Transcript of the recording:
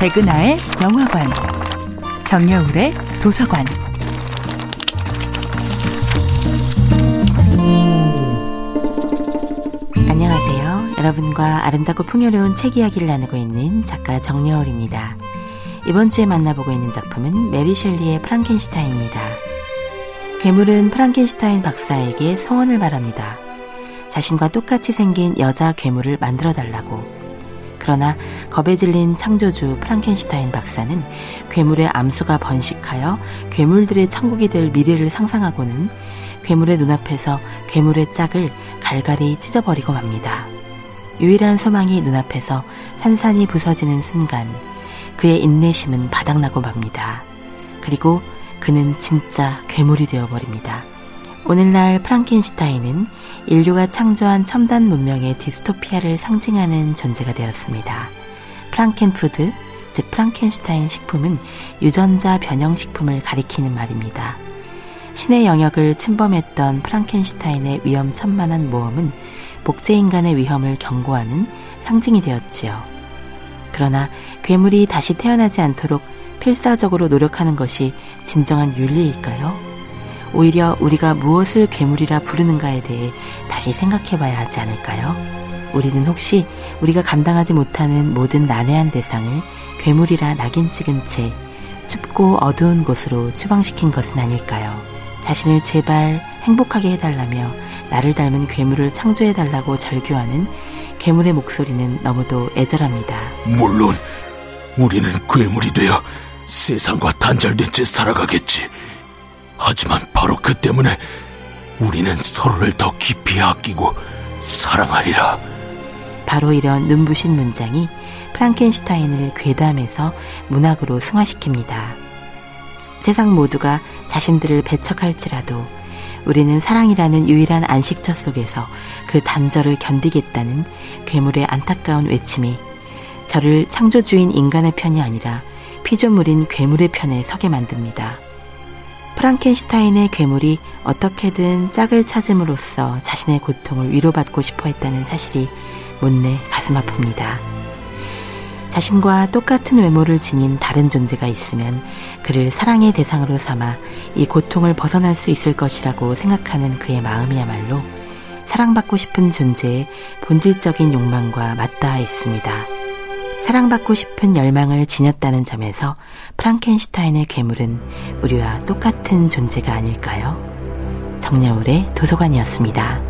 백은하의 영화관, 정여울의 도서관. 안녕하세요. 여러분과 아름답고 풍요로운 책 이야기를 나누고 있는 작가 정여울입니다. 이번 주에 만나보고 있는 작품은 메리 셸리의 프랑켄슈타인입니다. 괴물은 프랑켄슈타인 박사에게 소원을 바랍니다. 자신과 똑같이 생긴 여자 괴물을 만들어 달라고. 그러나 겁에 질린 창조주 프랑켄슈타인 박사는 괴물의 암수가 번식하여 괴물들의 천국이 될 미래를 상상하고는 괴물의 눈앞에서 괴물의 짝을 갈갈이 찢어버리고 맙니다. 유일한 소망이 눈앞에서 산산이 부서지는 순간 그의 인내심은 바닥나고 맙니다. 그리고 그는 진짜 괴물이 되어버립니다. 오늘날 프랑켄슈타인은 인류가 창조한 첨단 문명의 디스토피아를 상징하는 존재가 되었습니다. 프랑켄푸드, 즉 프랑켄슈타인 식품은 유전자 변형 식품을 가리키는 말입니다. 신의 영역을 침범했던 프랑켄슈타인의 위험천만한 모험은 복제인간의 위험을 경고하는 상징이 되었지요. 그러나 괴물이 다시 태어나지 않도록 필사적으로 노력하는 것이 진정한 윤리일까요? 오히려 우리가 무엇을 괴물이라 부르는가에 대해 다시 생각해 봐야 하지 않을까요? 우리는 혹시 우리가 감당하지 못하는 모든 난해한 대상을 괴물이라 낙인 찍은 채 춥고 어두운 곳으로 추방시킨 것은 아닐까요? 자신을 제발 행복하게 해달라며 나를 닮은 괴물을 창조해달라고 절규하는 괴물의 목소리는 너무도 애절합니다. 물론 우리는 괴물이 되어 세상과 단절된 채 살아가겠지. 하지만 바로 그 때문에 우리는 서로를 더 깊이 아끼고 사랑하리라. 바로 이런 눈부신 문장이 프랑켄슈타인을 괴담에서 문학으로 승화시킵니다. 세상 모두가 자신들을 배척할지라도 우리는 사랑이라는 유일한 안식처 속에서 그 단절을 견디겠다는 괴물의 안타까운 외침이 저를 창조주인 인간의 편이 아니라 피조물인 괴물의 편에 서게 만듭니다. 프랑켄슈타인의 괴물이 어떻게든 짝을 찾음으로써 자신의 고통을 위로받고 싶어 했다는 사실이 못내 가슴 아픕니다. 자신과 똑같은 외모를 지닌 다른 존재가 있으면 그를 사랑의 대상으로 삼아 이 고통을 벗어날 수 있을 것이라고 생각하는 그의 마음이야말로 사랑받고 싶은 존재의 본질적인 욕망과 맞닿아 있습니다. 사랑받고 싶은 열망을 지녔다는 점에서 프랑켄슈타인의 괴물은 우리와 똑같은 존재가 아닐까요? 정여울의 도서관이었습니다.